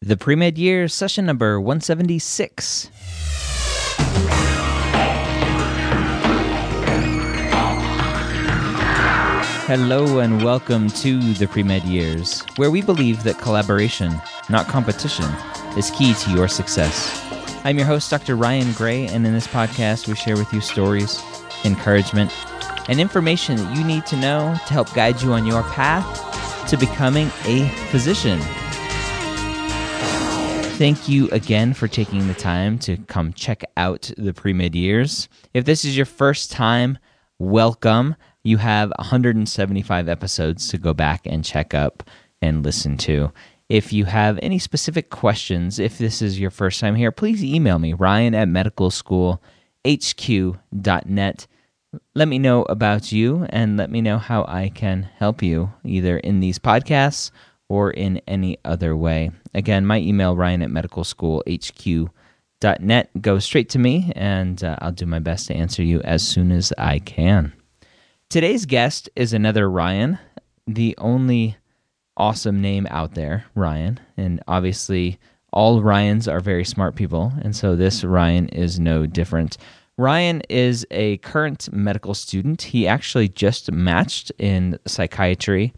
The pre-med year session number 176. Hello and welcome to the pre-med years, where we believe that collaboration, not competition, is key to your success. I'm your host, Dr. Ryan Gray, and in this podcast, we share with you stories, encouragement, and information that you need to know to help guide you on your path to becoming a physician. Thank you again for taking the time to come check out the pre med years. If this is your first time, welcome. You have 175 episodes to go back and check up and listen to. If you have any specific questions, if this is your first time here, please email me, ryan at medicalschoolhq.net. Let me know about you and let me know how I can help you either in these podcasts or in any other way. Again, my email, ryan at medicalschoolhq.net. Go straight to me and uh, I'll do my best to answer you as soon as I can. Today's guest is another Ryan, the only awesome name out there, Ryan. And obviously, all Ryans are very smart people. And so this Ryan is no different. Ryan is a current medical student. He actually just matched in psychiatry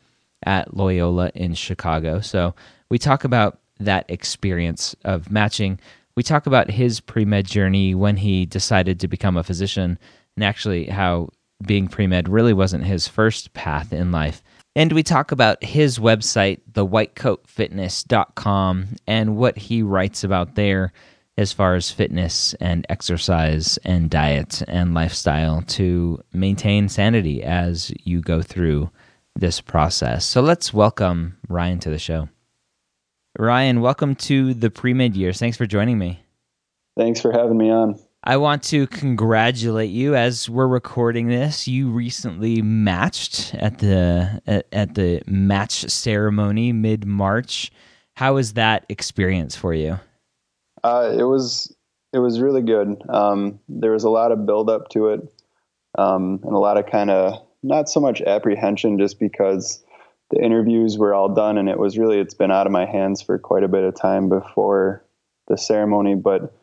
at Loyola in Chicago. So we talk about that experience of matching. We talk about his pre med journey when he decided to become a physician and actually how being pre med really wasn't his first path in life. And we talk about his website, thewhitecoatfitness.com, and what he writes about there as far as fitness and exercise and diet and lifestyle to maintain sanity as you go through this process. So let's welcome Ryan to the show. Ryan, welcome to the pre med years. Thanks for joining me. Thanks for having me on. I want to congratulate you as we're recording this. You recently matched at the at, at the match ceremony mid March. How was that experience for you? Uh, it was it was really good. Um, there was a lot of build up to it, um, and a lot of kind of not so much apprehension, just because the interviews were all done, and it was really it's been out of my hands for quite a bit of time before the ceremony, but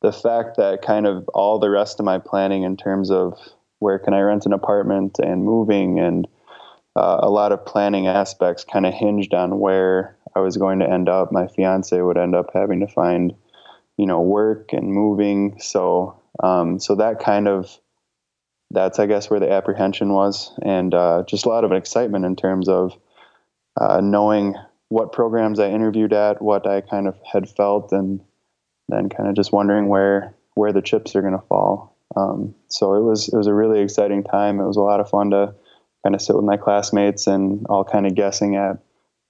the fact that kind of all the rest of my planning in terms of where can I rent an apartment and moving and uh, a lot of planning aspects kind of hinged on where I was going to end up. My fiance would end up having to find, you know, work and moving. So, um, so that kind of, that's I guess where the apprehension was, and uh, just a lot of excitement in terms of uh, knowing what programs I interviewed at, what I kind of had felt, and then kind of just wondering where where the chips are going to fall. Um, so it was it was a really exciting time. It was a lot of fun to kind of sit with my classmates and all kind of guessing at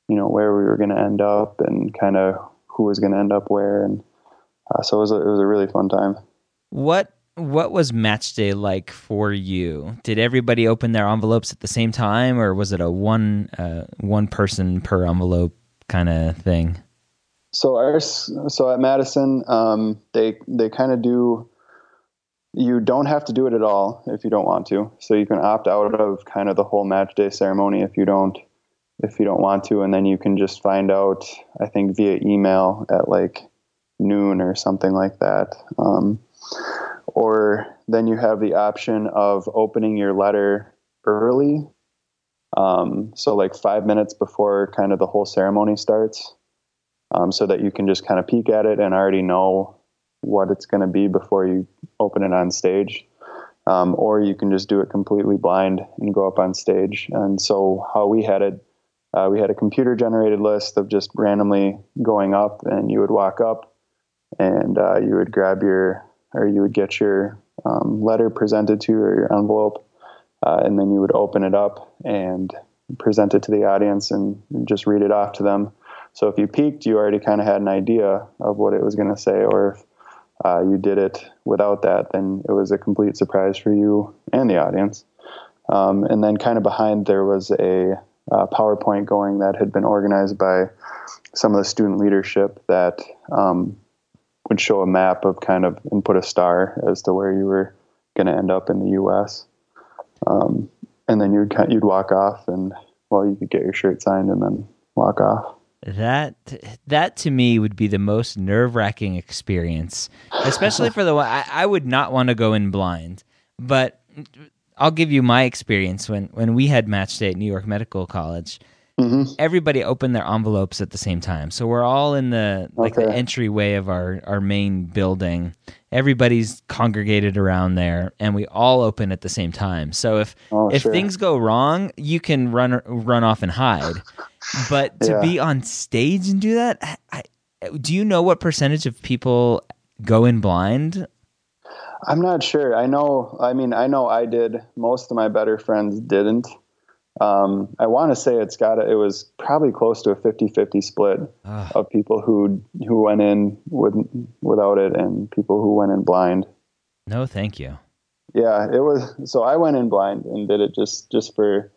you know where we were going to end up and kind of who was going to end up where. And uh, so it was a, it was a really fun time. What what was match day like for you? Did everybody open their envelopes at the same time, or was it a one uh, one person per envelope kind of thing? So our so at Madison, um, they they kind of do you don't have to do it at all if you don't want to. So you can opt out of kind of the whole match day ceremony if you don't if you don't want to, and then you can just find out. I think via email at like noon or something like that. Um, or then you have the option of opening your letter early. Um, so like five minutes before kind of the whole ceremony starts, um, so that you can just kind of peek at it and already know what it's going to be before you open it on stage. Um, or you can just do it completely blind and go up on stage. And so how we had it, uh, we had a computer generated list of just randomly going up, and you would walk up, and uh, you would grab your or you would get your um, letter presented to you or your envelope, uh, and then you would open it up and present it to the audience and just read it off to them. So if you peeked, you already kind of had an idea of what it was going to say, or if uh, you did it without that, then it was a complete surprise for you and the audience. Um, and then, kind of behind, there was a uh, PowerPoint going that had been organized by some of the student leadership that um, would show a map of kind of and put a star as to where you were going to end up in the U.S. Um, and then you'd you'd walk off, and well, you could get your shirt signed and then walk off. That that to me would be the most nerve wracking experience, especially for the I, I would not want to go in blind, but I'll give you my experience when when we had match day at New York Medical College. Mm-hmm. Everybody opened their envelopes at the same time, so we're all in the like okay. the entryway of our our main building. Everybody's congregated around there, and we all open at the same time. So if oh, if sure. things go wrong, you can run run off and hide. But to yeah. be on stage and do that, I, do you know what percentage of people go in blind? I'm not sure. I know. I mean, I know I did. Most of my better friends didn't. Um, I want to say it's got a, it was probably close to a 50-50 split ah. of people who who went in with without it and people who went in blind. No, thank you. Yeah, it was. So I went in blind and did it just just for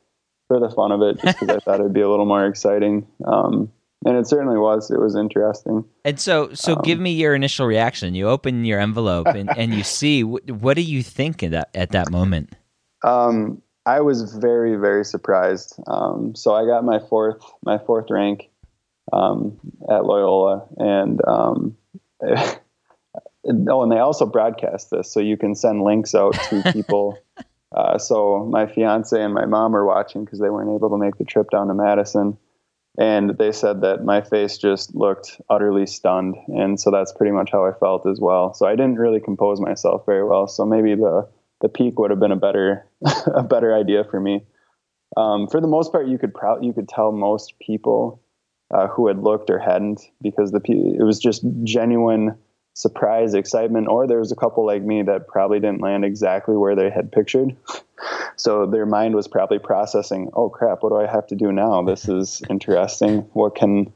for the fun of it, just because I thought it'd be a little more exciting. Um, and it certainly was. It was interesting. And so, so um, give me your initial reaction. You open your envelope and, and you see what, what do you think at that at that moment? Um, I was very very surprised. Um, so I got my fourth my fourth rank um, at Loyola, and um, oh, and they also broadcast this, so you can send links out to people. Uh, so my fiance and my mom were watching because they weren't able to make the trip down to Madison, and they said that my face just looked utterly stunned, and so that's pretty much how I felt as well. So I didn't really compose myself very well. So maybe the the peek would have been a better a better idea for me. Um, for the most part, you could pro- you could tell most people uh, who had looked or hadn't because the it was just genuine surprise, excitement, or there was a couple like me that probably didn't land exactly where they had pictured. so their mind was probably processing, oh crap, what do I have to do now? This is interesting. What can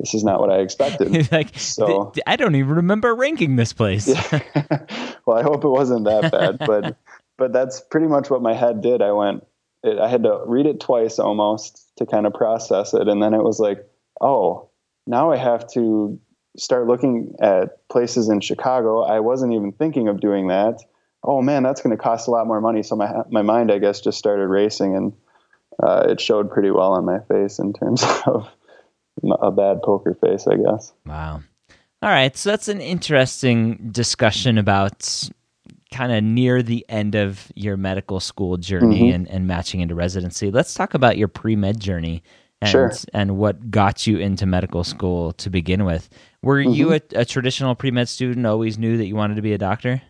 this is not what I expected. like, so th- I don't even remember ranking this place. yeah. well, I hope it wasn't that bad, but but that's pretty much what my head did. I went, it, I had to read it twice almost to kind of process it, and then it was like, oh, now I have to start looking at places in Chicago. I wasn't even thinking of doing that. Oh man, that's going to cost a lot more money. So my my mind, I guess, just started racing, and uh, it showed pretty well on my face in terms of a bad poker face, I guess. Wow. All right, so that's an interesting discussion about kind of near the end of your medical school journey mm-hmm. and, and matching into residency. Let's talk about your pre med journey and sure. and what got you into medical school to begin with. Were mm-hmm. you a, a traditional pre med student? Always knew that you wanted to be a doctor.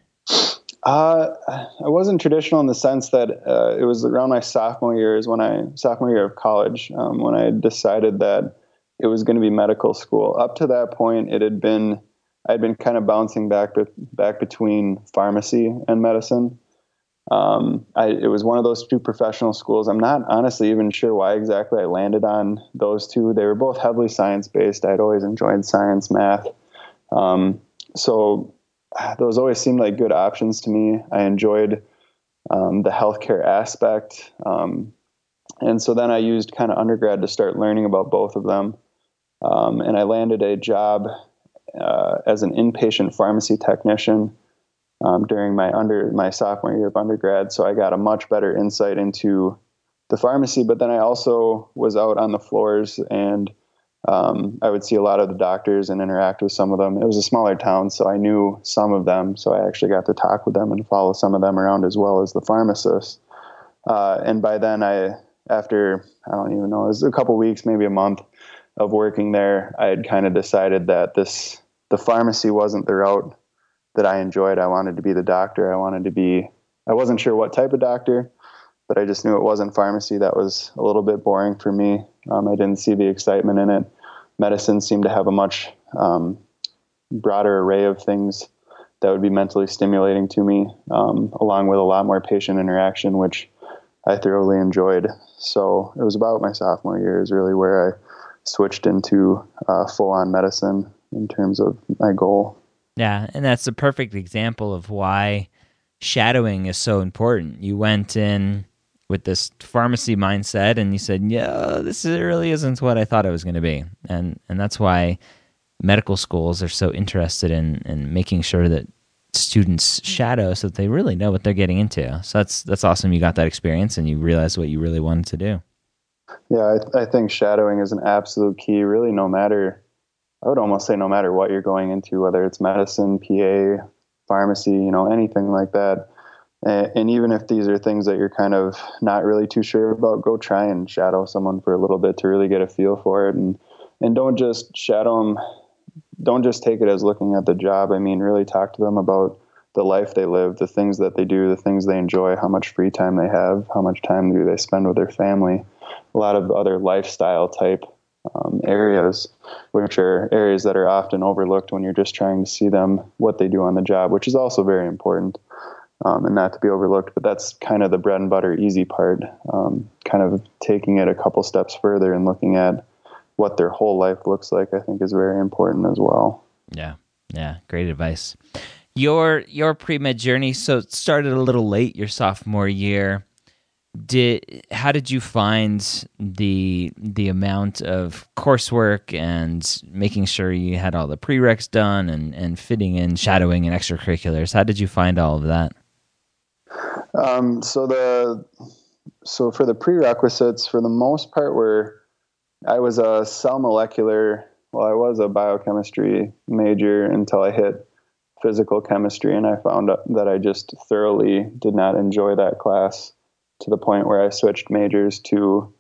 Uh, I wasn't traditional in the sense that uh, it was around my sophomore years when I sophomore year of college um, when I decided that it was going to be medical school. Up to that point, it had been I'd been kind of bouncing back back between pharmacy and medicine. Um, I, it was one of those two professional schools. I'm not honestly even sure why exactly I landed on those two. They were both heavily science based. I'd always enjoyed science, math. Um, so those always seemed like good options to me. I enjoyed um, the healthcare aspect. Um, and so then I used kind of undergrad to start learning about both of them. Um, and I landed a job uh, as an inpatient pharmacy technician um, during my under my sophomore year of undergrad. So I got a much better insight into the pharmacy. But then I also was out on the floors and um, I would see a lot of the doctors and interact with some of them. It was a smaller town, so I knew some of them. So I actually got to talk with them and follow some of them around as well as the pharmacists. Uh, and by then, I after I don't even know, it was a couple weeks, maybe a month of working there. I had kind of decided that this the pharmacy wasn't the route that I enjoyed. I wanted to be the doctor. I wanted to be. I wasn't sure what type of doctor, but I just knew it wasn't pharmacy. That was a little bit boring for me. Um, I didn't see the excitement in it. Medicine seemed to have a much um, broader array of things that would be mentally stimulating to me, um, along with a lot more patient interaction, which I thoroughly enjoyed. So it was about my sophomore year is really where I switched into uh, full on medicine in terms of my goal. Yeah, and that's a perfect example of why shadowing is so important. You went in with this pharmacy mindset and you said, "Yeah, this really isn't what I thought it was going to be." And and that's why medical schools are so interested in in making sure that students shadow so that they really know what they're getting into. So that's that's awesome. You got that experience and you realized what you really wanted to do. Yeah, I, I think shadowing is an absolute key. Really, no matter, I would almost say no matter what you're going into, whether it's medicine, PA, pharmacy, you know, anything like that. And even if these are things that you're kind of not really too sure about, go try and shadow someone for a little bit to really get a feel for it, and and don't just shadow them don't just take it as looking at the job. I mean, really talk to them about the life they live, the things that they do, the things they enjoy, how much free time they have, how much time do they spend with their family, a lot of other lifestyle type um, areas, which are areas that are often overlooked when you're just trying to see them what they do on the job, which is also very important um, and not to be overlooked. But that's kind of the bread and butter, easy part. Um, kind of taking it a couple steps further and looking at what their whole life looks like, I think is very important as well. Yeah. Yeah. Great advice. Your your pre med journey so it started a little late your sophomore year. Did how did you find the the amount of coursework and making sure you had all the prereqs done and, and fitting in shadowing and extracurriculars? How did you find all of that? Um, so the so for the prerequisites, for the most part, were I was a cell molecular, well, I was a biochemistry major until I hit physical chemistry, and I found that I just thoroughly did not enjoy that class to the point where I switched majors to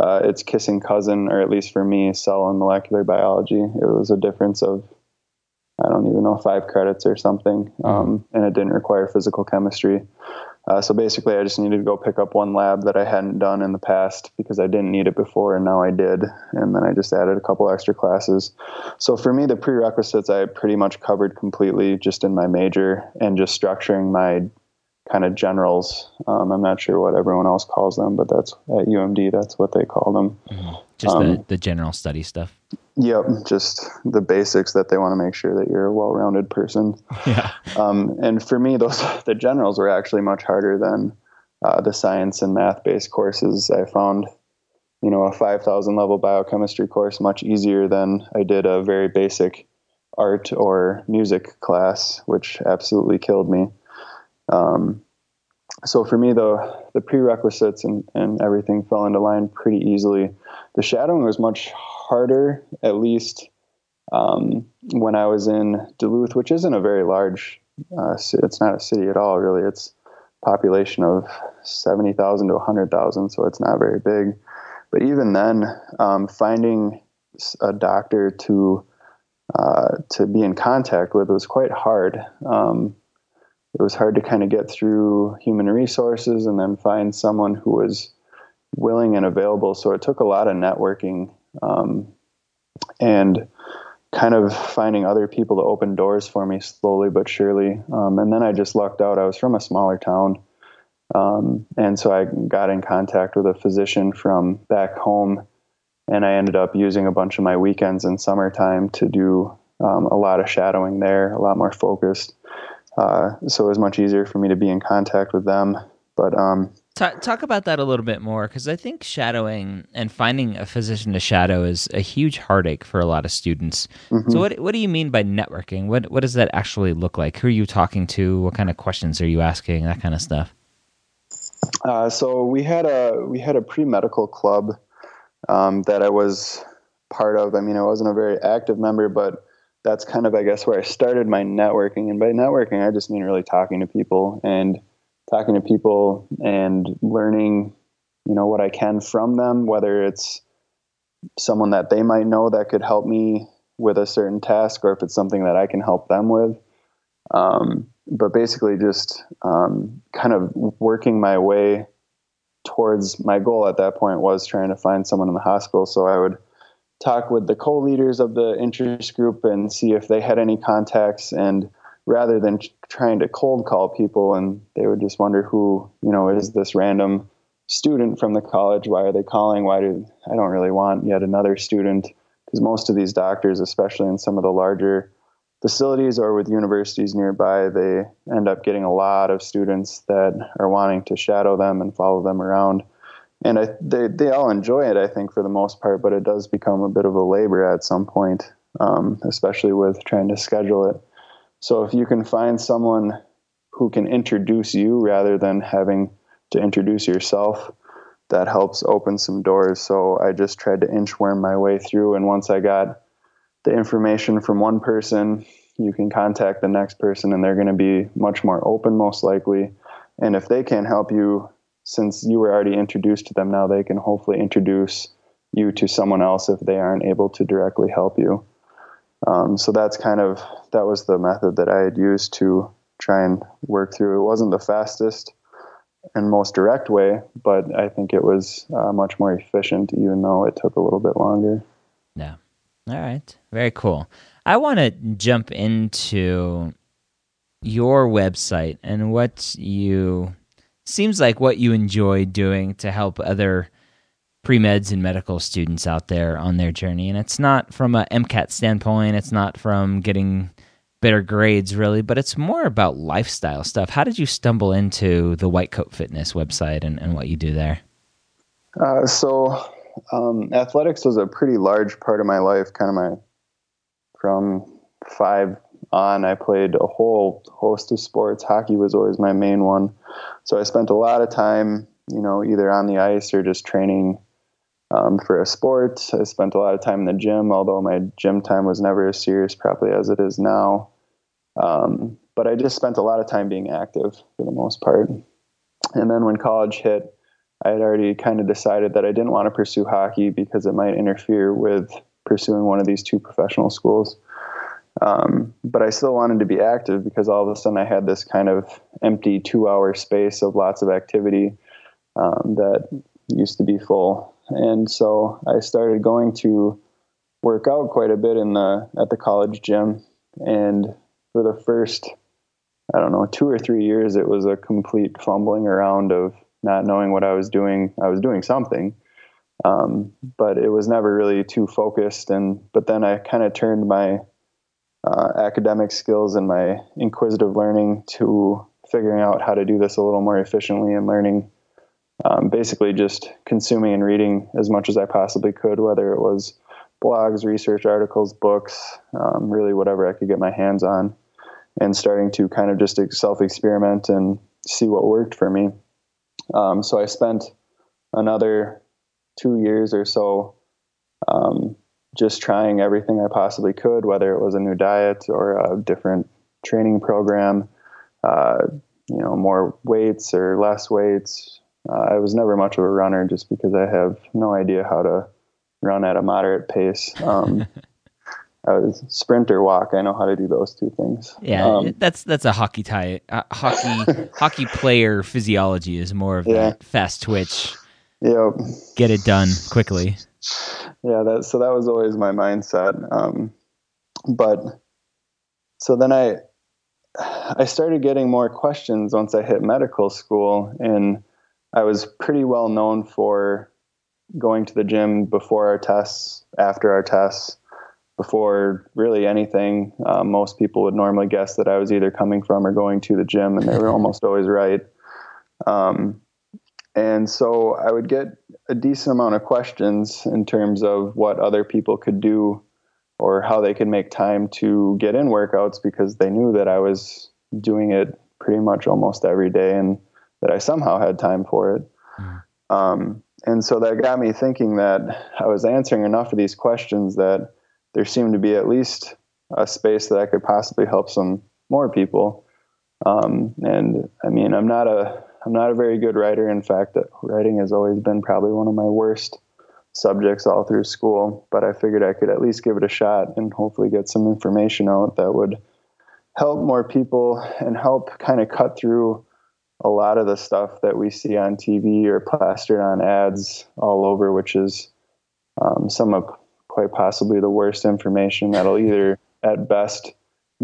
uh, its kissing cousin, or at least for me, cell and molecular biology. It was a difference of, I don't even know, five credits or something, mm-hmm. um, and it didn't require physical chemistry. Uh, so basically, I just needed to go pick up one lab that I hadn't done in the past because I didn't need it before, and now I did. And then I just added a couple extra classes. So for me, the prerequisites I pretty much covered completely just in my major and just structuring my kind of generals. Um, I'm not sure what everyone else calls them, but that's at UMD, that's what they call them. Mm-hmm. Just um, the, the general study stuff. Yep, just the basics that they want to make sure that you're a well-rounded person. Yeah. Um, and for me, those the generals were actually much harder than uh, the science and math-based courses. I found, you know, a 5,000 level biochemistry course much easier than I did a very basic art or music class, which absolutely killed me. Um, so for me, the the prerequisites and, and everything fell into line pretty easily. The shadowing was much harder, at least um, when I was in Duluth, which isn't a very large. Uh, it's not a city at all, really. It's population of seventy thousand to hundred thousand, so it's not very big. But even then, um, finding a doctor to uh, to be in contact with was quite hard. Um, it was hard to kind of get through human resources and then find someone who was willing and available. So it took a lot of networking um, and kind of finding other people to open doors for me slowly but surely. Um, and then I just lucked out. I was from a smaller town. Um, and so I got in contact with a physician from back home. And I ended up using a bunch of my weekends in summertime to do um, a lot of shadowing there, a lot more focused. Uh, so it was much easier for me to be in contact with them. But um, Talk, talk about that a little bit more because I think shadowing and finding a physician to shadow is a huge heartache for a lot of students. Mm-hmm. So, what what do you mean by networking? What what does that actually look like? Who are you talking to? What kind of questions are you asking? That kind of stuff. Uh, so we had a we had a pre medical club um, that I was part of. I mean, I wasn't a very active member, but that's kind of I guess where I started my networking. And by networking, I just mean really talking to people and talking to people and learning, you know, what I can from them, whether it's someone that they might know that could help me with a certain task or if it's something that I can help them with. Um, but basically, just um, kind of working my way towards my goal at that point was trying to find someone in the hospital. So I would talk with the co leaders of the interest group and see if they had any contacts. And rather than trying to cold call people and they would just wonder who you know is this random student from the college? Why are they calling? Why do i don't really want yet another student because most of these doctors especially in some of the larger facilities or with universities nearby they end up getting a lot of students that are wanting to shadow them and follow them around and I, they, they all enjoy it i think for the most part but it does become a bit of a labor at some point um, especially with trying to schedule it so if you can find someone who can introduce you rather than having to introduce yourself, that helps open some doors. So I just tried to inchworm my way through. And once I got the information from one person, you can contact the next person and they're going to be much more open, most likely. And if they can't help you, since you were already introduced to them, now they can hopefully introduce you to someone else if they aren't able to directly help you. Um, so that's kind of that was the method that I had used to try and work through. It wasn't the fastest and most direct way, but I think it was uh, much more efficient, even though it took a little bit longer. Yeah. All right. Very cool. I want to jump into your website and what you seems like what you enjoy doing to help other pre meds and medical students out there on their journey. And it's not from a MCAT standpoint, it's not from getting better grades really, but it's more about lifestyle stuff. How did you stumble into the White Coat Fitness website and, and what you do there? Uh, so, um, athletics was a pretty large part of my life, kind of my from five on. I played a whole host of sports. Hockey was always my main one. So I spent a lot of time, you know, either on the ice or just training um, for a sport. I spent a lot of time in the gym, although my gym time was never as serious probably as it is now. Um, but I just spent a lot of time being active for the most part. And then when college hit, I had already kind of decided that I didn't want to pursue hockey because it might interfere with pursuing one of these two professional schools. Um, but I still wanted to be active because all of a sudden I had this kind of empty two hour space of lots of activity um, that used to be full and so I started going to work out quite a bit in the at the college gym. And for the first, I don't know, two or three years, it was a complete fumbling around of not knowing what I was doing. I was doing something, um, but it was never really too focused. And but then I kind of turned my uh, academic skills and my inquisitive learning to figuring out how to do this a little more efficiently and learning um, basically just consuming and reading as much as I possibly could, whether it was blogs, research articles, books, um, really whatever I could get my hands on, and starting to kind of just self experiment and see what worked for me. Um, so I spent another two years or so um, just trying everything I possibly could, whether it was a new diet or a different training program, uh, you know, more weights or less weights, uh, I was never much of a runner just because I have no idea how to run at a moderate pace. Um, I was sprint or walk. I know how to do those two things. Yeah, um, that's that's a hockey tie. Uh, hockey hockey player physiology is more of yeah. that fast twitch. Yeah, get it done quickly. Yeah, that so that was always my mindset. Um, but so then I I started getting more questions once I hit medical school and I was pretty well known for going to the gym before our tests, after our tests, before really anything. Um, most people would normally guess that I was either coming from or going to the gym, and they were almost always right. Um, and so I would get a decent amount of questions in terms of what other people could do or how they could make time to get in workouts because they knew that I was doing it pretty much almost every day and that I somehow had time for it. Mm. Um, and so that got me thinking that I was answering enough of these questions that there seemed to be at least a space that I could possibly help some more people. Um, and I mean, I'm not a I'm not a very good writer. In fact, writing has always been probably one of my worst subjects all through school. But I figured I could at least give it a shot and hopefully get some information out that would help more people and help kind of cut through a lot of the stuff that we see on TV or plastered on ads all over, which is um, some of quite possibly the worst information that'll either at best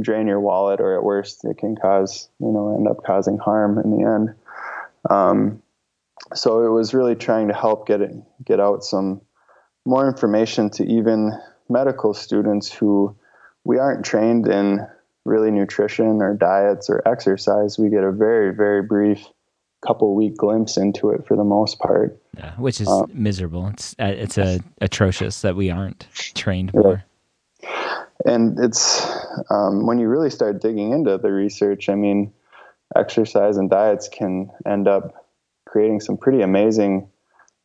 drain your wallet or at worst it can cause you know end up causing harm in the end um, so it was really trying to help get it get out some more information to even medical students who we aren't trained in really nutrition or diets or exercise. We get a very very brief couple week glimpse into it for the most part. Yeah, which is um, miserable. It's uh, it's a atrocious that we aren't trained for. Yeah. And it's um, when you really start digging into the research. I mean, exercise and diets can end up creating some pretty amazing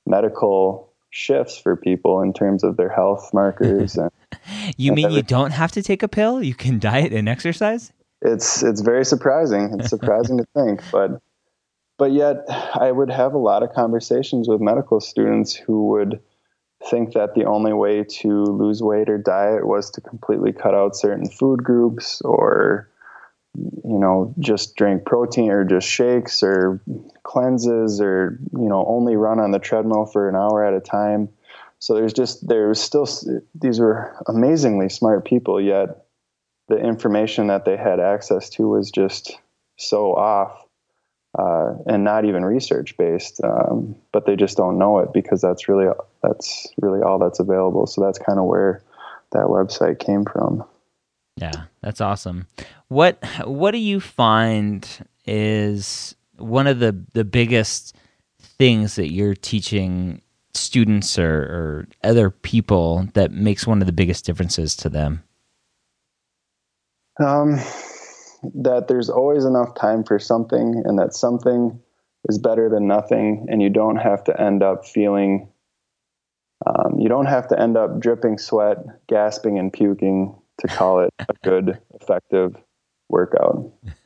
medical shifts for people in terms of their health markers. And, you and mean everything. you don't have to take a pill? You can diet and exercise? It's it's very surprising. It's surprising to think, but but yet I would have a lot of conversations with medical students who would think that the only way to lose weight or diet was to completely cut out certain food groups or you know, just drink protein or just shakes or cleanses or, you know, only run on the treadmill for an hour at a time. So there's just, there's still, these were amazingly smart people, yet the information that they had access to was just so off uh, and not even research based. Um, but they just don't know it because that's really, that's really all that's available. So that's kind of where that website came from. Yeah, that's awesome. What what do you find is one of the the biggest things that you're teaching students or, or other people that makes one of the biggest differences to them? Um, that there's always enough time for something, and that something is better than nothing, and you don't have to end up feeling. Um, you don't have to end up dripping sweat, gasping, and puking to call it a good, effective workout.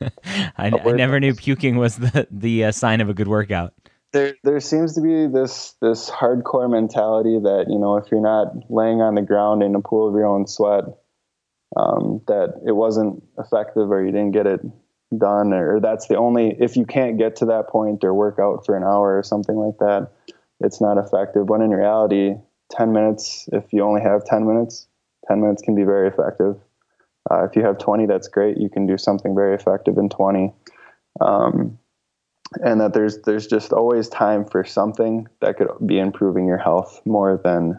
I, workout. I, never knew puking was the the uh, sign of a good workout. There, there seems to be this this hardcore mentality that you know if you're not laying on the ground in a pool of your own sweat, um, that it wasn't effective or you didn't get it done or that's the only if you can't get to that point or work out for an hour or something like that, it's not effective. When in reality, ten minutes if you only have ten minutes 10 minutes can be very effective. Uh, if you have 20, that's great. You can do something very effective in 20. Um, and that there's there's just always time for something that could be improving your health more than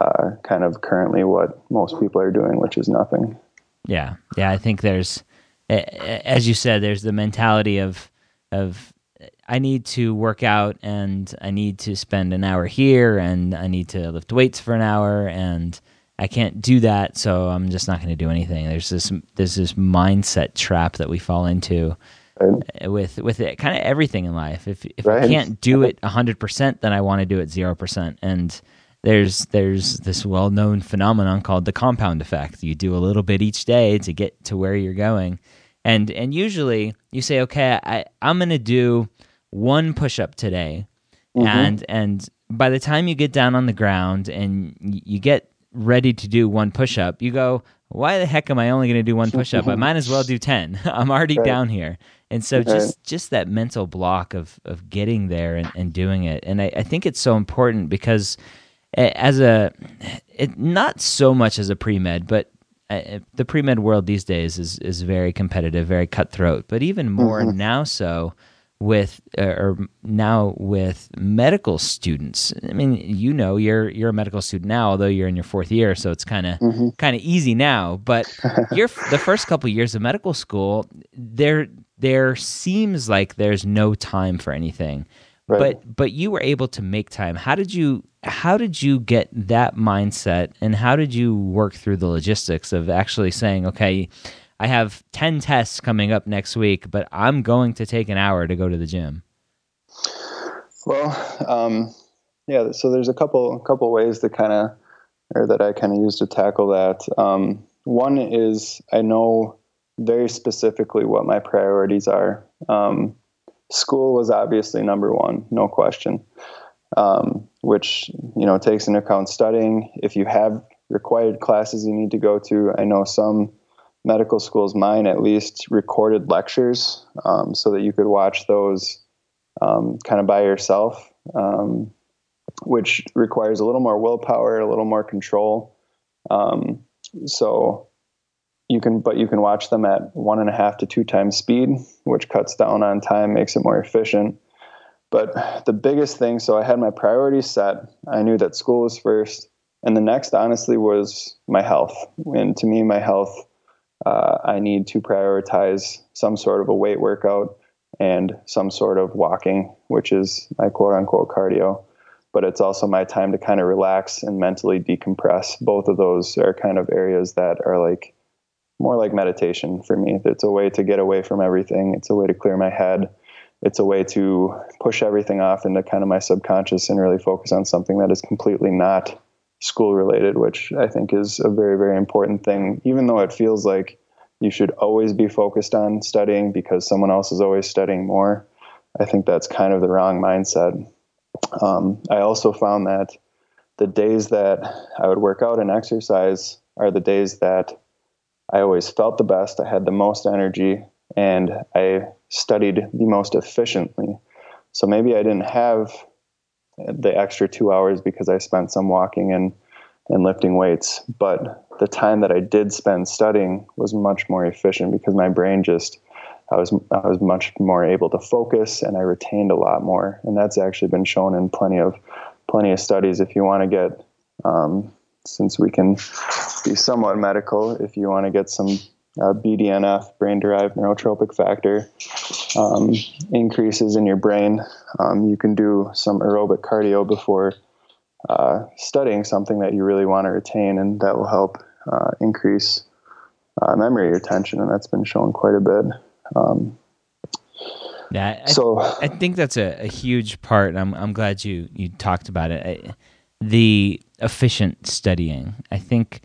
uh, kind of currently what most people are doing, which is nothing. Yeah, yeah. I think there's, as you said, there's the mentality of of I need to work out and I need to spend an hour here and I need to lift weights for an hour and I can't do that, so I'm just not going to do anything. There's this there's this mindset trap that we fall into right. with with it, kind of everything in life. If if right. I can't do it 100%, then I want to do it 0%. And there's there's this well-known phenomenon called the compound effect. You do a little bit each day to get to where you're going. And and usually you say, "Okay, I I'm going to do one push-up today." Mm-hmm. And and by the time you get down on the ground and you get ready to do one push up, you go, why the heck am I only going to do one push up? I might as well do 10. I'm already right. down here. And so just just that mental block of of getting there and, and doing it. And I, I think it's so important because as a it, not so much as a pre-med, but uh, the pre-med world these days is is very competitive, very cutthroat, but even more mm-hmm. now so with uh, or now with medical students. I mean, you know, you're you're a medical student now, although you're in your fourth year, so it's kind of mm-hmm. kind of easy now. But you're the first couple years of medical school, there there seems like there's no time for anything. Right. But but you were able to make time. How did you how did you get that mindset and how did you work through the logistics of actually saying, okay, I have 10 tests coming up next week, but I'm going to take an hour to go to the gym? Well, um, yeah, so there's a couple couple ways to kind of or that I kind of use to tackle that. Um, one is I know very specifically what my priorities are. Um, school was obviously number one, no question. Um, which you know takes into account studying. If you have required classes you need to go to, I know some medical schools, mine at least, recorded lectures um, so that you could watch those um, kind of by yourself, um, which requires a little more willpower, a little more control. Um, so you can but you can watch them at one and a half to two times speed which cuts down on time makes it more efficient. But the biggest thing so i had my priorities set. I knew that school was first and the next honestly was my health. And to me my health uh, i need to prioritize some sort of a weight workout and some sort of walking which is my quote unquote cardio but it's also my time to kind of relax and mentally decompress both of those are kind of areas that are like more like meditation for me. It's a way to get away from everything. It's a way to clear my head. It's a way to push everything off into kind of my subconscious and really focus on something that is completely not school related, which I think is a very, very important thing, even though it feels like you should always be focused on studying because someone else is always studying more. I think that's kind of the wrong mindset. Um, I also found that the days that I would work out and exercise are the days that I always felt the best. I had the most energy and I studied the most efficiently. So maybe I didn't have the extra two hours because I spent some walking and, and lifting weights, but the time that I did spend studying was much more efficient because my brain just I was I was much more able to focus and I retained a lot more. And that's actually been shown in plenty of plenty of studies. If you want to get um, since we can be somewhat medical if you want to get some uh, BDNF, brain derived neurotrophic factor, um, increases in your brain. Um, you can do some aerobic cardio before uh, studying something that you really want to retain, and that will help uh, increase uh, memory retention, and that's been shown quite a bit. Um, yeah, I, so I think that's a, a, huge part. I'm I'm glad you you talked about it. I, the efficient studying. I think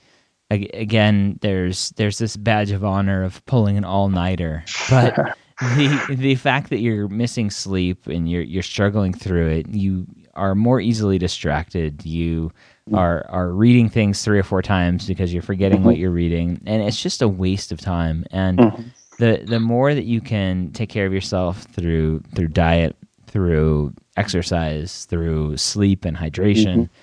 again there's there's this badge of honor of pulling an all-nighter, but the the fact that you're missing sleep and you're you're struggling through it, you are more easily distracted. You are are reading things three or four times because you're forgetting mm-hmm. what you're reading, and it's just a waste of time. And mm-hmm. the the more that you can take care of yourself through through diet, through exercise, through sleep and hydration, mm-hmm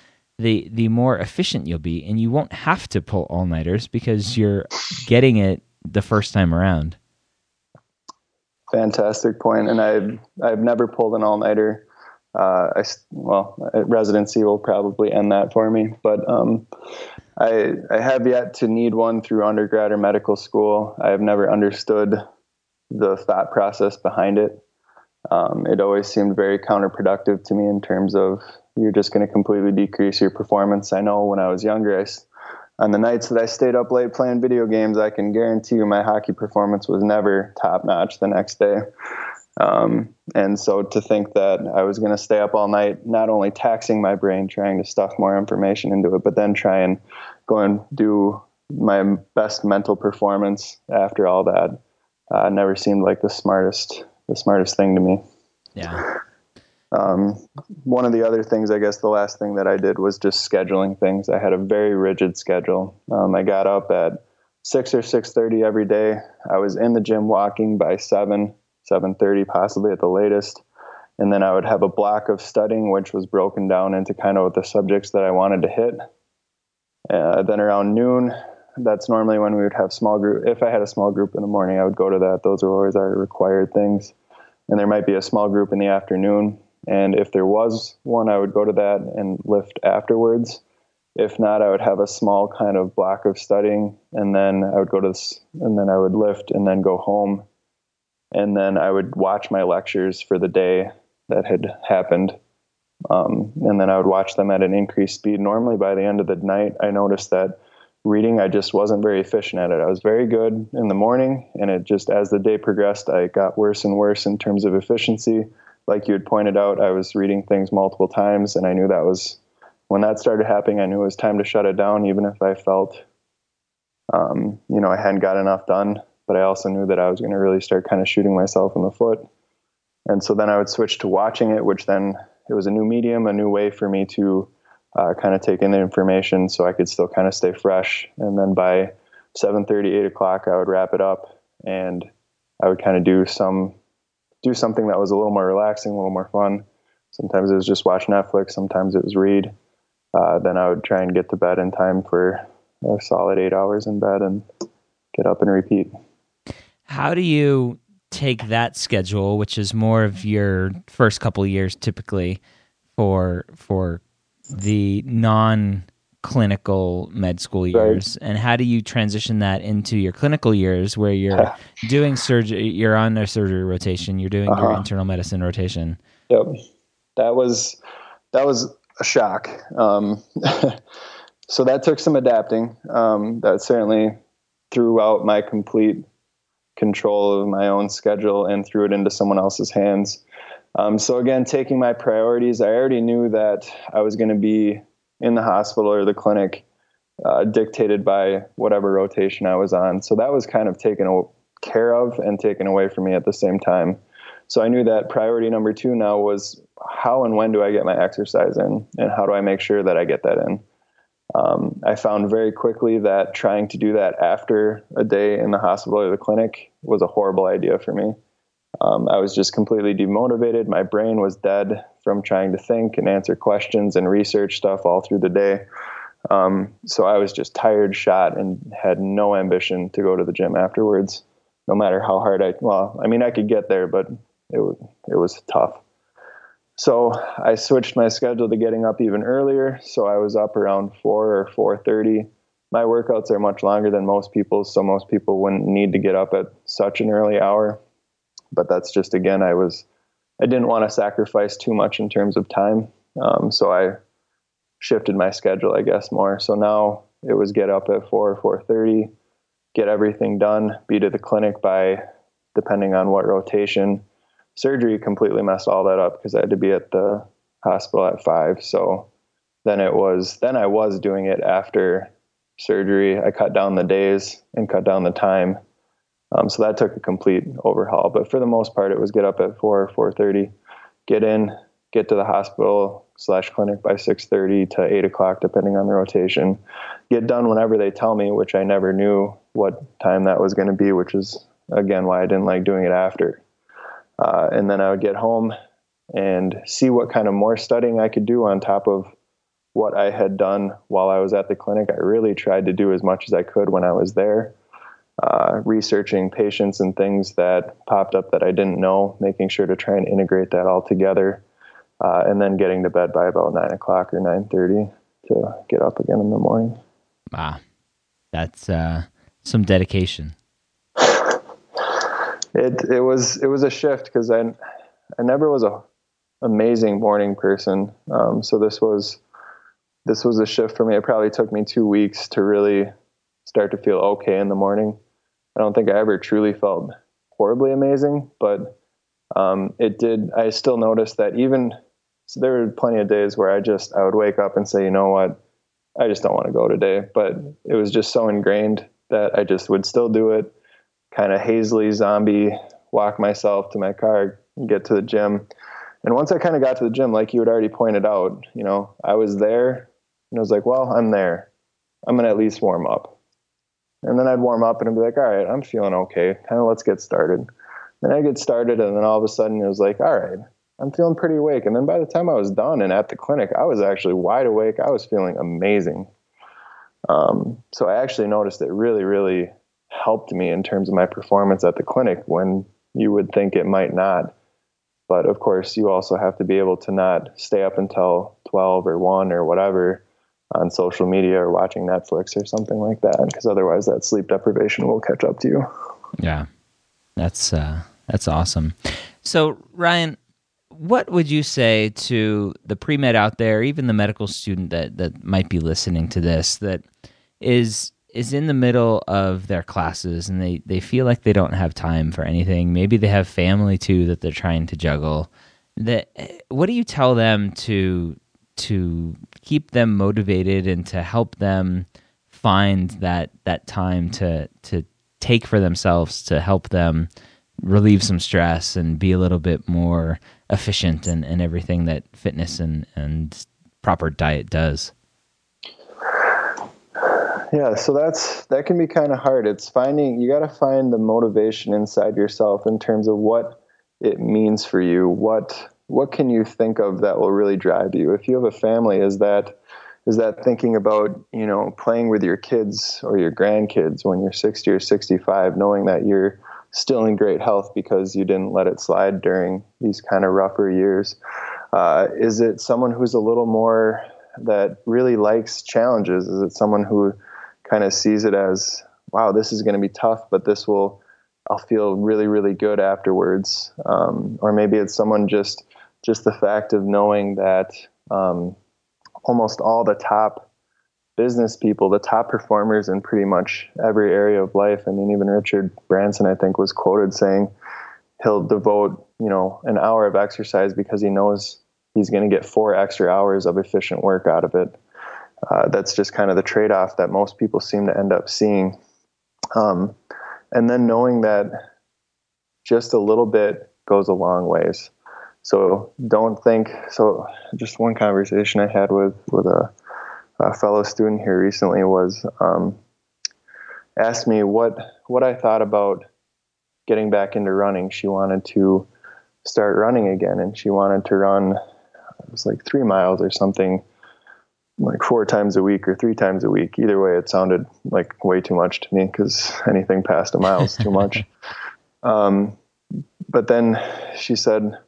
the the more efficient you'll be, and you won't have to pull all nighters because you're getting it the first time around. Fantastic point, and I've I've never pulled an all nighter. Uh, I well, residency will probably end that for me, but um, I I have yet to need one through undergrad or medical school. I have never understood the thought process behind it. Um, it always seemed very counterproductive to me in terms of you're just going to completely decrease your performance. I know when I was younger, I, on the nights that I stayed up late playing video games, I can guarantee you my hockey performance was never top notch the next day. Um, and so to think that I was going to stay up all night, not only taxing my brain, trying to stuff more information into it, but then try and go and do my best mental performance after all that, uh, never seemed like the smartest, the smartest thing to me. Yeah. Um, one of the other things, I guess, the last thing that I did was just scheduling things. I had a very rigid schedule. Um, I got up at six or six thirty every day. I was in the gym walking by seven, seven thirty, possibly at the latest, and then I would have a block of studying, which was broken down into kind of the subjects that I wanted to hit. Uh, then around noon, that's normally when we would have small group. If I had a small group in the morning, I would go to that. Those are always our required things. And there might be a small group in the afternoon and if there was one, I would go to that and lift afterwards. If not, I would have a small kind of block of studying, and then I would go to this, and then I would lift and then go home. And then I would watch my lectures for the day that had happened. Um, and then I would watch them at an increased speed. Normally, by the end of the night, I noticed that reading, I just wasn't very efficient at it. I was very good in the morning, and it just as the day progressed, I got worse and worse in terms of efficiency. Like you had pointed out, I was reading things multiple times, and I knew that was when that started happening. I knew it was time to shut it down, even if I felt, um, you know, I hadn't got enough done. But I also knew that I was going to really start kind of shooting myself in the foot. And so then I would switch to watching it, which then it was a new medium, a new way for me to uh, kind of take in the information so I could still kind of stay fresh. And then by 7:30, 8 o'clock, I would wrap it up, and I would kind of do some do something that was a little more relaxing, a little more fun. Sometimes it was just watch Netflix. Sometimes it was read. Uh, then I would try and get to bed in time for a solid eight hours in bed and get up and repeat. How do you take that schedule, which is more of your first couple years typically for for the non clinical med school years? Right. and how do you transition that into your clinical years where you're doing surgery you're on a surgery rotation you're doing uh-huh. your internal medicine rotation? Yep. That was that was a shock. Um, so that took some adapting. Um, that certainly threw out my complete control of my own schedule and threw it into someone else's hands. Um, so again, taking my priorities, I already knew that I was going to be in the hospital or the clinic, uh, dictated by whatever rotation I was on. So that was kind of taken care of and taken away from me at the same time. So I knew that priority number two now was how and when do I get my exercise in, and how do I make sure that I get that in. Um, I found very quickly that trying to do that after a day in the hospital or the clinic was a horrible idea for me. Um, I was just completely demotivated. My brain was dead from trying to think and answer questions and research stuff all through the day. Um, so I was just tired, shot, and had no ambition to go to the gym afterwards, no matter how hard I. Well, I mean, I could get there, but it was it was tough. So I switched my schedule to getting up even earlier. So I was up around four or four thirty. My workouts are much longer than most people's, so most people wouldn't need to get up at such an early hour but that's just again I was I didn't want to sacrifice too much in terms of time, um, so I shifted my schedule I guess more. So now it was get up at four four thirty, get everything done, be to the clinic by depending on what rotation. Surgery completely messed all that up because I had to be at the hospital at five. So then it was then I was doing it after surgery. I cut down the days and cut down the time um, so that took a complete overhaul. But for the most part, it was get up at four, four thirty, get in, get to the hospital slash clinic by six thirty to eight o'clock, depending on the rotation. Get done whenever they tell me, which I never knew what time that was going to be, which is again why I didn't like doing it after. Uh, and then I would get home and see what kind of more studying I could do on top of what I had done while I was at the clinic. I really tried to do as much as I could when I was there uh, researching patients and things that popped up that I didn't know, making sure to try and integrate that all together, uh, and then getting to bed by about nine o'clock or nine thirty to get up again in the morning. Wow, that's uh, some dedication. it it was it was a shift because I I never was a amazing morning person, um, so this was this was a shift for me. It probably took me two weeks to really start to feel okay in the morning. I don't think I ever truly felt horribly amazing, but um, it did. I still noticed that even so there were plenty of days where I just I would wake up and say, you know what, I just don't want to go today. But it was just so ingrained that I just would still do it, kind of hazily zombie walk myself to my car, get to the gym. And once I kind of got to the gym, like you had already pointed out, you know, I was there and I was like, well, I'm there. I'm going to at least warm up. And then I'd warm up and I'd be like, all right, I'm feeling okay. Kind of let's get started. Then I get started, and then all of a sudden it was like, all right, I'm feeling pretty awake. And then by the time I was done and at the clinic, I was actually wide awake. I was feeling amazing. Um, so I actually noticed it really, really helped me in terms of my performance at the clinic when you would think it might not. But of course, you also have to be able to not stay up until 12 or 1 or whatever on social media or watching Netflix or something like that, because otherwise that sleep deprivation will catch up to you. Yeah, that's uh, that's awesome. So Ryan, what would you say to the pre med out there, even the medical student that that might be listening to this, that is is in the middle of their classes and they they feel like they don't have time for anything. Maybe they have family too that they're trying to juggle. That what do you tell them to to keep them motivated and to help them find that that time to to take for themselves to help them relieve some stress and be a little bit more efficient and, and everything that fitness and, and proper diet does. Yeah, so that's that can be kind of hard. It's finding you got to find the motivation inside yourself in terms of what it means for you. What what can you think of that will really drive you? If you have a family, is that is that thinking about you know playing with your kids or your grandkids when you're 60 or 65 knowing that you're still in great health because you didn't let it slide during these kind of rougher years uh, is it someone who's a little more that really likes challenges is it someone who kind of sees it as wow this is going to be tough but this will i'll feel really really good afterwards um, or maybe it's someone just just the fact of knowing that um, almost all the top business people, the top performers in pretty much every area of life. I mean, even Richard Branson, I think, was quoted saying he'll devote, you know, an hour of exercise because he knows he's going to get four extra hours of efficient work out of it. Uh, that's just kind of the trade off that most people seem to end up seeing. Um, and then knowing that just a little bit goes a long ways. So don't think. So just one conversation I had with with a, a fellow student here recently was um, asked me what what I thought about getting back into running. She wanted to start running again, and she wanted to run. It was like three miles or something, like four times a week or three times a week. Either way, it sounded like way too much to me because anything past a mile is too much. Um, but then she said,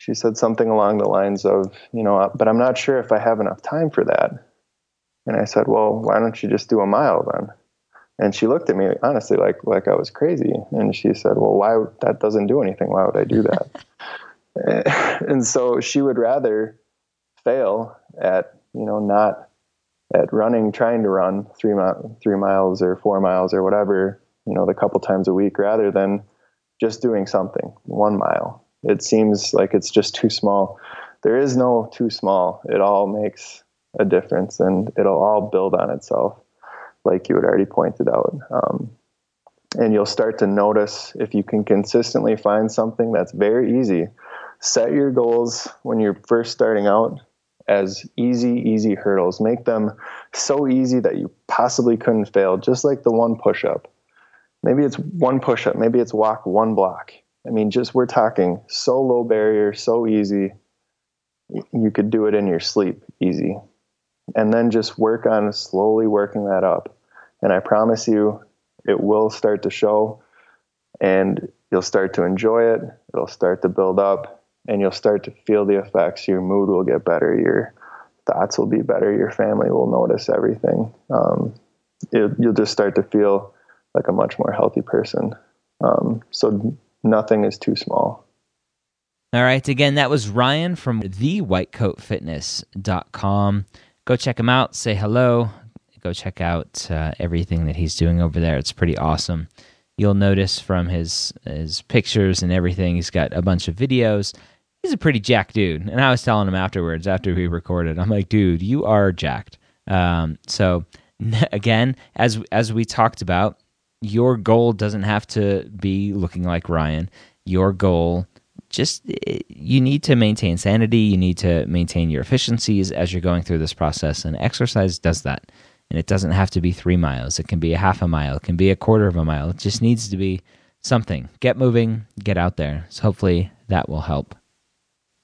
she said something along the lines of, you know, but I'm not sure if I have enough time for that. And I said, well, why don't you just do a mile then? And she looked at me honestly like like I was crazy. And she said, well, why that doesn't do anything? Why would I do that? and so she would rather fail at you know not at running, trying to run three mi- three miles or four miles or whatever you know the couple times a week, rather than just doing something one mile it seems like it's just too small. There is no too small. It all makes a difference and it'll all build on itself, like you had already pointed out. Um, and you'll start to notice if you can consistently find something that's very easy. Set your goals when you're first starting out as easy, easy hurdles. Make them so easy that you possibly couldn't fail, just like the one push up. Maybe it's one push up, maybe it's walk one block. I mean, just we're talking so low barrier, so easy. You could do it in your sleep, easy. And then just work on slowly working that up. And I promise you, it will start to show and you'll start to enjoy it. It'll start to build up and you'll start to feel the effects. Your mood will get better. Your thoughts will be better. Your family will notice everything. Um, it, you'll just start to feel like a much more healthy person. Um, so nothing is too small. All right. Again, that was Ryan from thewhitecoatfitness.com. Go check him out. Say hello. Go check out uh, everything that he's doing over there. It's pretty awesome. You'll notice from his his pictures and everything, he's got a bunch of videos. He's a pretty jacked dude. And I was telling him afterwards, after we recorded, I'm like, dude, you are jacked. Um, so again, as as we talked about, your goal doesn't have to be looking like Ryan. Your goal just you need to maintain sanity, you need to maintain your efficiencies as you're going through this process and exercise does that. And it doesn't have to be 3 miles. It can be a half a mile, it can be a quarter of a mile. It just needs to be something. Get moving, get out there. So hopefully that will help.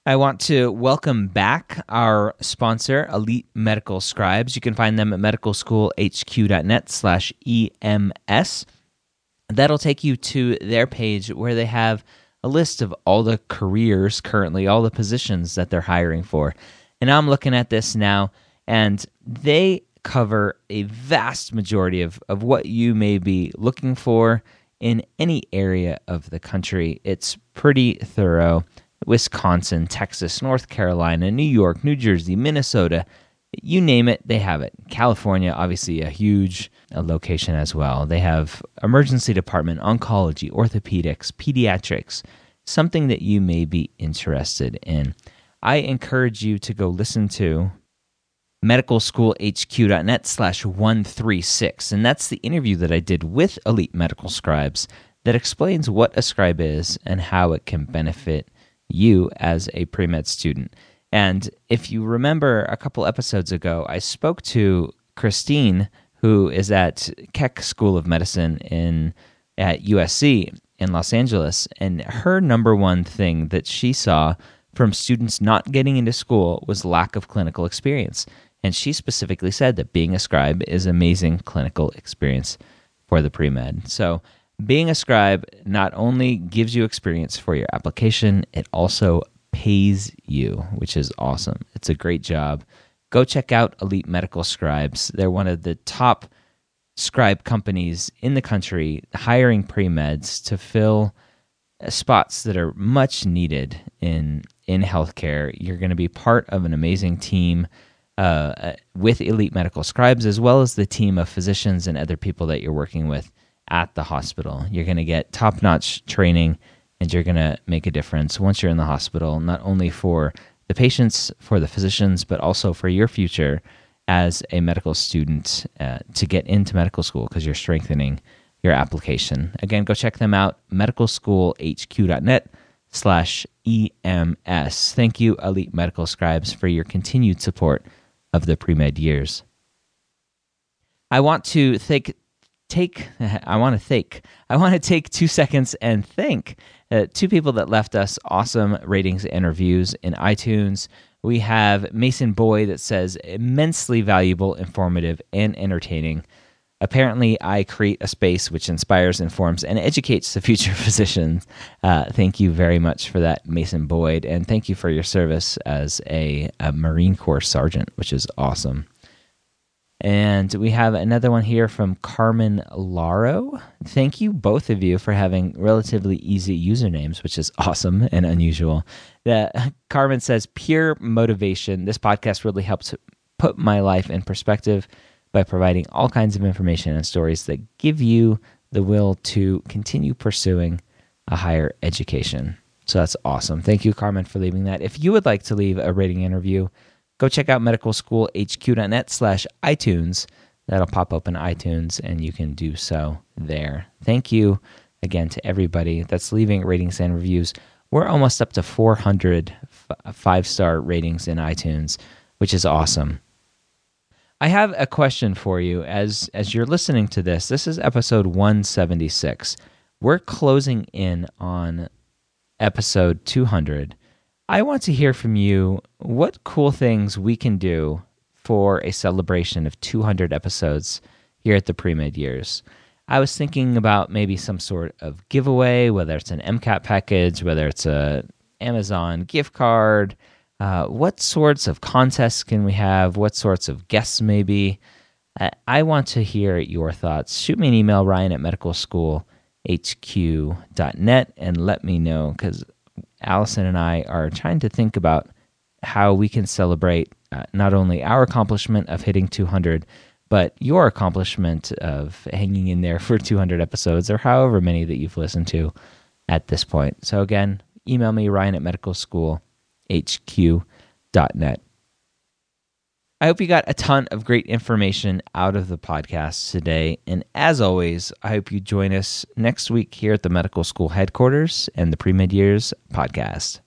I want to welcome back our sponsor, Elite Medical Scribes. You can find them at medicalschoolhq.net slash EMS. That'll take you to their page where they have a list of all the careers currently, all the positions that they're hiring for. And I'm looking at this now, and they cover a vast majority of, of what you may be looking for in any area of the country. It's pretty thorough Wisconsin, Texas, North Carolina, New York, New Jersey, Minnesota, you name it, they have it. California, obviously, a huge uh, location as well. They have emergency department, oncology, orthopedics, pediatrics, something that you may be interested in. I encourage you to go listen to medicalschoolhq.net slash 136. And that's the interview that I did with elite medical scribes that explains what a scribe is and how it can benefit you as a pre med student. And if you remember a couple episodes ago, I spoke to Christine, who is at Keck School of Medicine in at USC in Los Angeles, and her number one thing that she saw from students not getting into school was lack of clinical experience. And she specifically said that being a scribe is amazing clinical experience for the pre med. So being a scribe not only gives you experience for your application, it also pays you, which is awesome. It's a great job. Go check out Elite Medical Scribes. They're one of the top scribe companies in the country hiring pre meds to fill spots that are much needed in in healthcare. You're going to be part of an amazing team uh, uh, with Elite Medical Scribes, as well as the team of physicians and other people that you're working with at the hospital. You're going to get top notch training and you're going to make a difference once you're in the hospital, not only for the patients, for the physicians, but also for your future as a medical student uh, to get into medical school because you're strengthening your application. Again, go check them out, medicalschoolhq.net slash EMS. Thank you, Elite Medical Scribes, for your continued support of the pre-med years. I want to thank take I want to thank I want to take 2 seconds and thank uh, two people that left us awesome ratings and reviews in iTunes. We have Mason Boyd that says immensely valuable, informative, and entertaining. Apparently, I create a space which inspires, informs, and educates the future physicians. Uh, thank you very much for that, Mason Boyd, and thank you for your service as a, a Marine Corps sergeant, which is awesome. And we have another one here from Carmen Laro. Thank you, both of you, for having relatively easy usernames, which is awesome and unusual. That Carmen says, pure motivation. This podcast really helps put my life in perspective by providing all kinds of information and stories that give you the will to continue pursuing a higher education. So that's awesome. Thank you, Carmen, for leaving that. If you would like to leave a rating interview, go check out medicalschoolhq.net slash iTunes. That'll pop up in iTunes and you can do so there. Thank you again to everybody that's leaving ratings and reviews. We're almost up to 400 five star ratings in iTunes, which is awesome. I have a question for you as as you're listening to this. This is episode 176. We're closing in on episode 200. I want to hear from you what cool things we can do for a celebration of 200 episodes here at the pre med years. I was thinking about maybe some sort of giveaway, whether it's an MCAT package, whether it's a Amazon gift card. Uh, what sorts of contests can we have? What sorts of guests maybe? I, I want to hear your thoughts. Shoot me an email, Ryan at medicalschoolhq.net, and let me know because Allison and I are trying to think about how we can celebrate uh, not only our accomplishment of hitting 200, but your accomplishment of hanging in there for 200 episodes or however many that you've listened to at this point. So, again, email me, Ryan at medicalschoolhq.net. I hope you got a ton of great information out of the podcast today. And as always, I hope you join us next week here at the medical school headquarters and the Pre Med Years podcast.